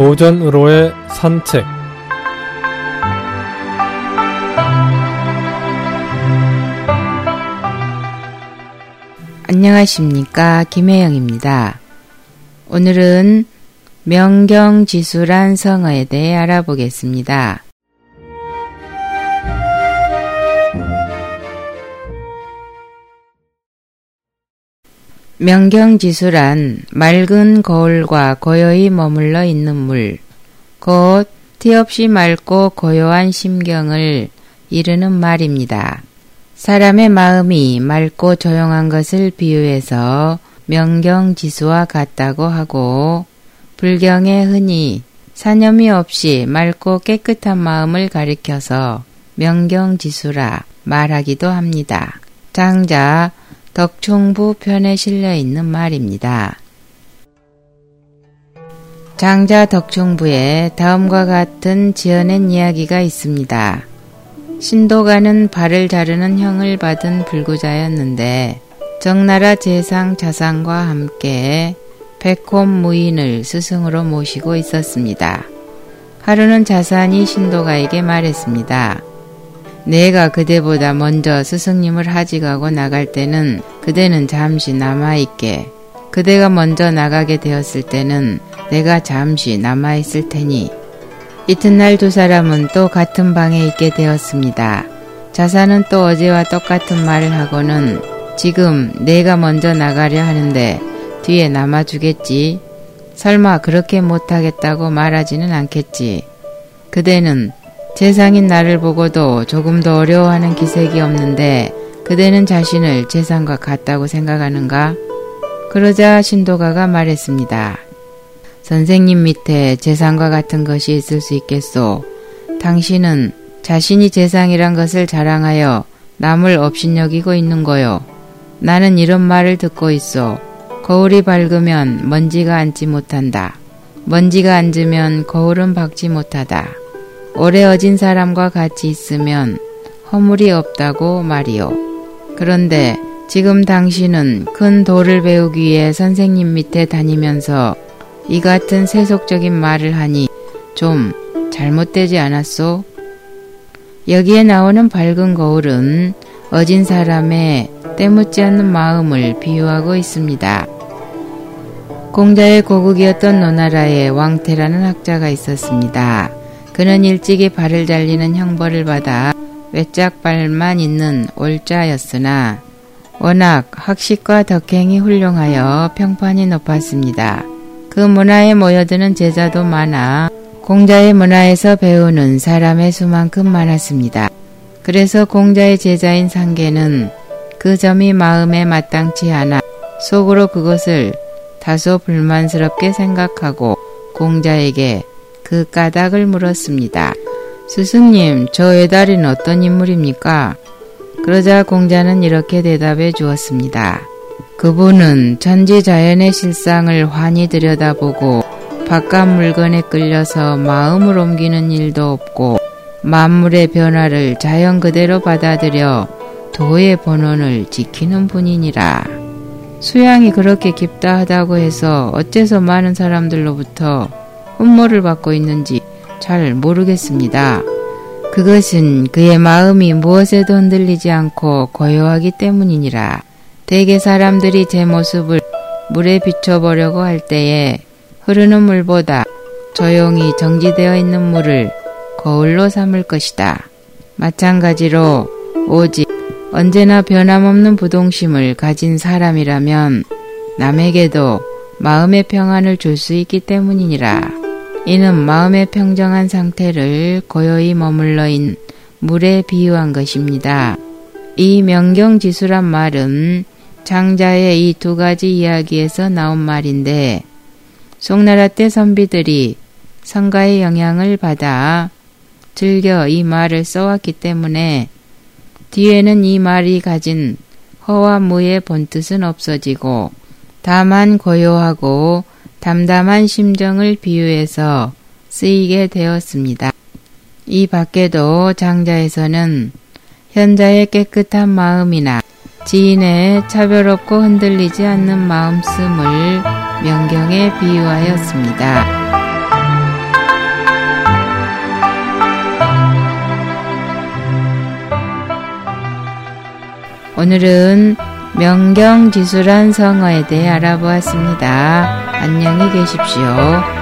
오전으로의 산책 안녕하십니까 김혜영입니다. 오늘은 명경지수란 성어에 대해 알아보겠습니다. 명경지수란 맑은 거울과 고요히 머물러 있는 물, 곧 티없이 맑고 고요한 심경을 이르는 말입니다. 사람의 마음이 맑고 조용한 것을 비유해서 명경지수와 같다고 하고 불경에 흔히 사념이 없이 맑고 깨끗한 마음을 가리켜서 명경지수라 말하기도 합니다. 장자 덕충부 편에 실려 있는 말입니다. 장자 덕충부에 다음과 같은 지어낸 이야기가 있습니다. 신도가는 발을 자르는 형을 받은 불구자였는데 정나라 재상 자상과 함께 백홈 무인을 스승으로 모시고 있었습니다. 하루는 자산이 신도가에게 말했습니다. 내가 그대보다 먼저 스승님을 하직하고 나갈 때는 그대는 잠시 남아있게 그대가 먼저 나가게 되었을 때는 내가 잠시 남아있을 테니 이튿날 두 사람은 또 같은 방에 있게 되었습니다. 자사는 또 어제와 똑같은 말을 하고는 지금 내가 먼저 나가려 하는데 뒤에 남아주겠지. 설마 그렇게 못하겠다고 말하지는 않겠지. 그대는 재상인 나를 보고도 조금도 어려워하는 기색이 없는데 그대는 자신을 재상과 같다고 생각하는가? 그러자 신도가가 말했습니다. 선생님 밑에 재상과 같은 것이 있을 수 있겠소. 당신은 자신이 재상이란 것을 자랑하여 남을 업신여기고 있는 거요. 나는 이런 말을 듣고 있어 거울이 밝으면 먼지가 앉지 못한다. 먼지가 앉으면 거울은 박지 못하다. 오래 어진 사람과 같이 있으면 허물이 없다고 말이요. 그런데 지금 당신은 큰 도를 배우기 위해 선생님 밑에 다니면서 이 같은 세속적인 말을 하니 좀 잘못되지 않았소? 여기에 나오는 밝은 거울은 어진 사람의 때묻지 않는 마음을 비유하고 있습니다. 공자의 고국이었던 노나라에 왕태라는 학자가 있었습니다. 그는 일찍이 발을 잘리는 형벌을 받아 외짝발만 있는 올자였으나 워낙 학식과 덕행이 훌륭하여 평판이 높았습니다. 그 문화에 모여드는 제자도 많아 공자의 문화에서 배우는 사람의 수만큼 많았습니다. 그래서 공자의 제자인 상계는 그 점이 마음에 마땅치 않아 속으로 그것을 다소 불만스럽게 생각하고 공자에게 그 까닭을 물었습니다. 스승님, 저 외다리는 어떤 인물입니까? 그러자 공자는 이렇게 대답해 주었습니다. 그분은 천지 자연의 실상을 환히 들여다보고 바깥 물건에 끌려서 마음을 옮기는 일도 없고 만물의 변화를 자연 그대로 받아들여 도의 본원을 지키는 분이니라. 수양이 그렇게 깊다 하다고 해서 어째서 많은 사람들로부터 흠모를 받고 있는지 잘 모르겠습니다. 그것은 그의 마음이 무엇에도 흔들리지 않고 고요하기 때문이니라. 대개 사람들이 제 모습을 물에 비춰보려고 할 때에 흐르는 물보다 조용히 정지되어 있는 물을 거울로 삼을 것이다. 마찬가지로 오직 언제나 변함없는 부동심을 가진 사람이라면 남에게도 마음의 평안을 줄 수 있기 때문이니라. 이는 마음의 평정한 상태를 고요히 머물러 인 물에 비유한 것입니다. 이 명경지수란 말은 장자의 이 두 가지 이야기에서 나온 말인데 송나라 때 선비들이 성가의 영향을 받아 즐겨 이 말을 써왔기 때문에 뒤에는 이 말이 가진 허와 무의 본뜻은 없어지고 다만 고요하고 담담한 심정을 비유해서 쓰이게 되었습니다. 이 밖에도 장자에서는 현자의 깨끗한 마음이나 지인의 차별없고 흔들리지 않는 마음씀을 명경에 비유하였습니다. 오늘은 명경지수란 성어에 대해 알아보았습니다. 안녕히 계십시오.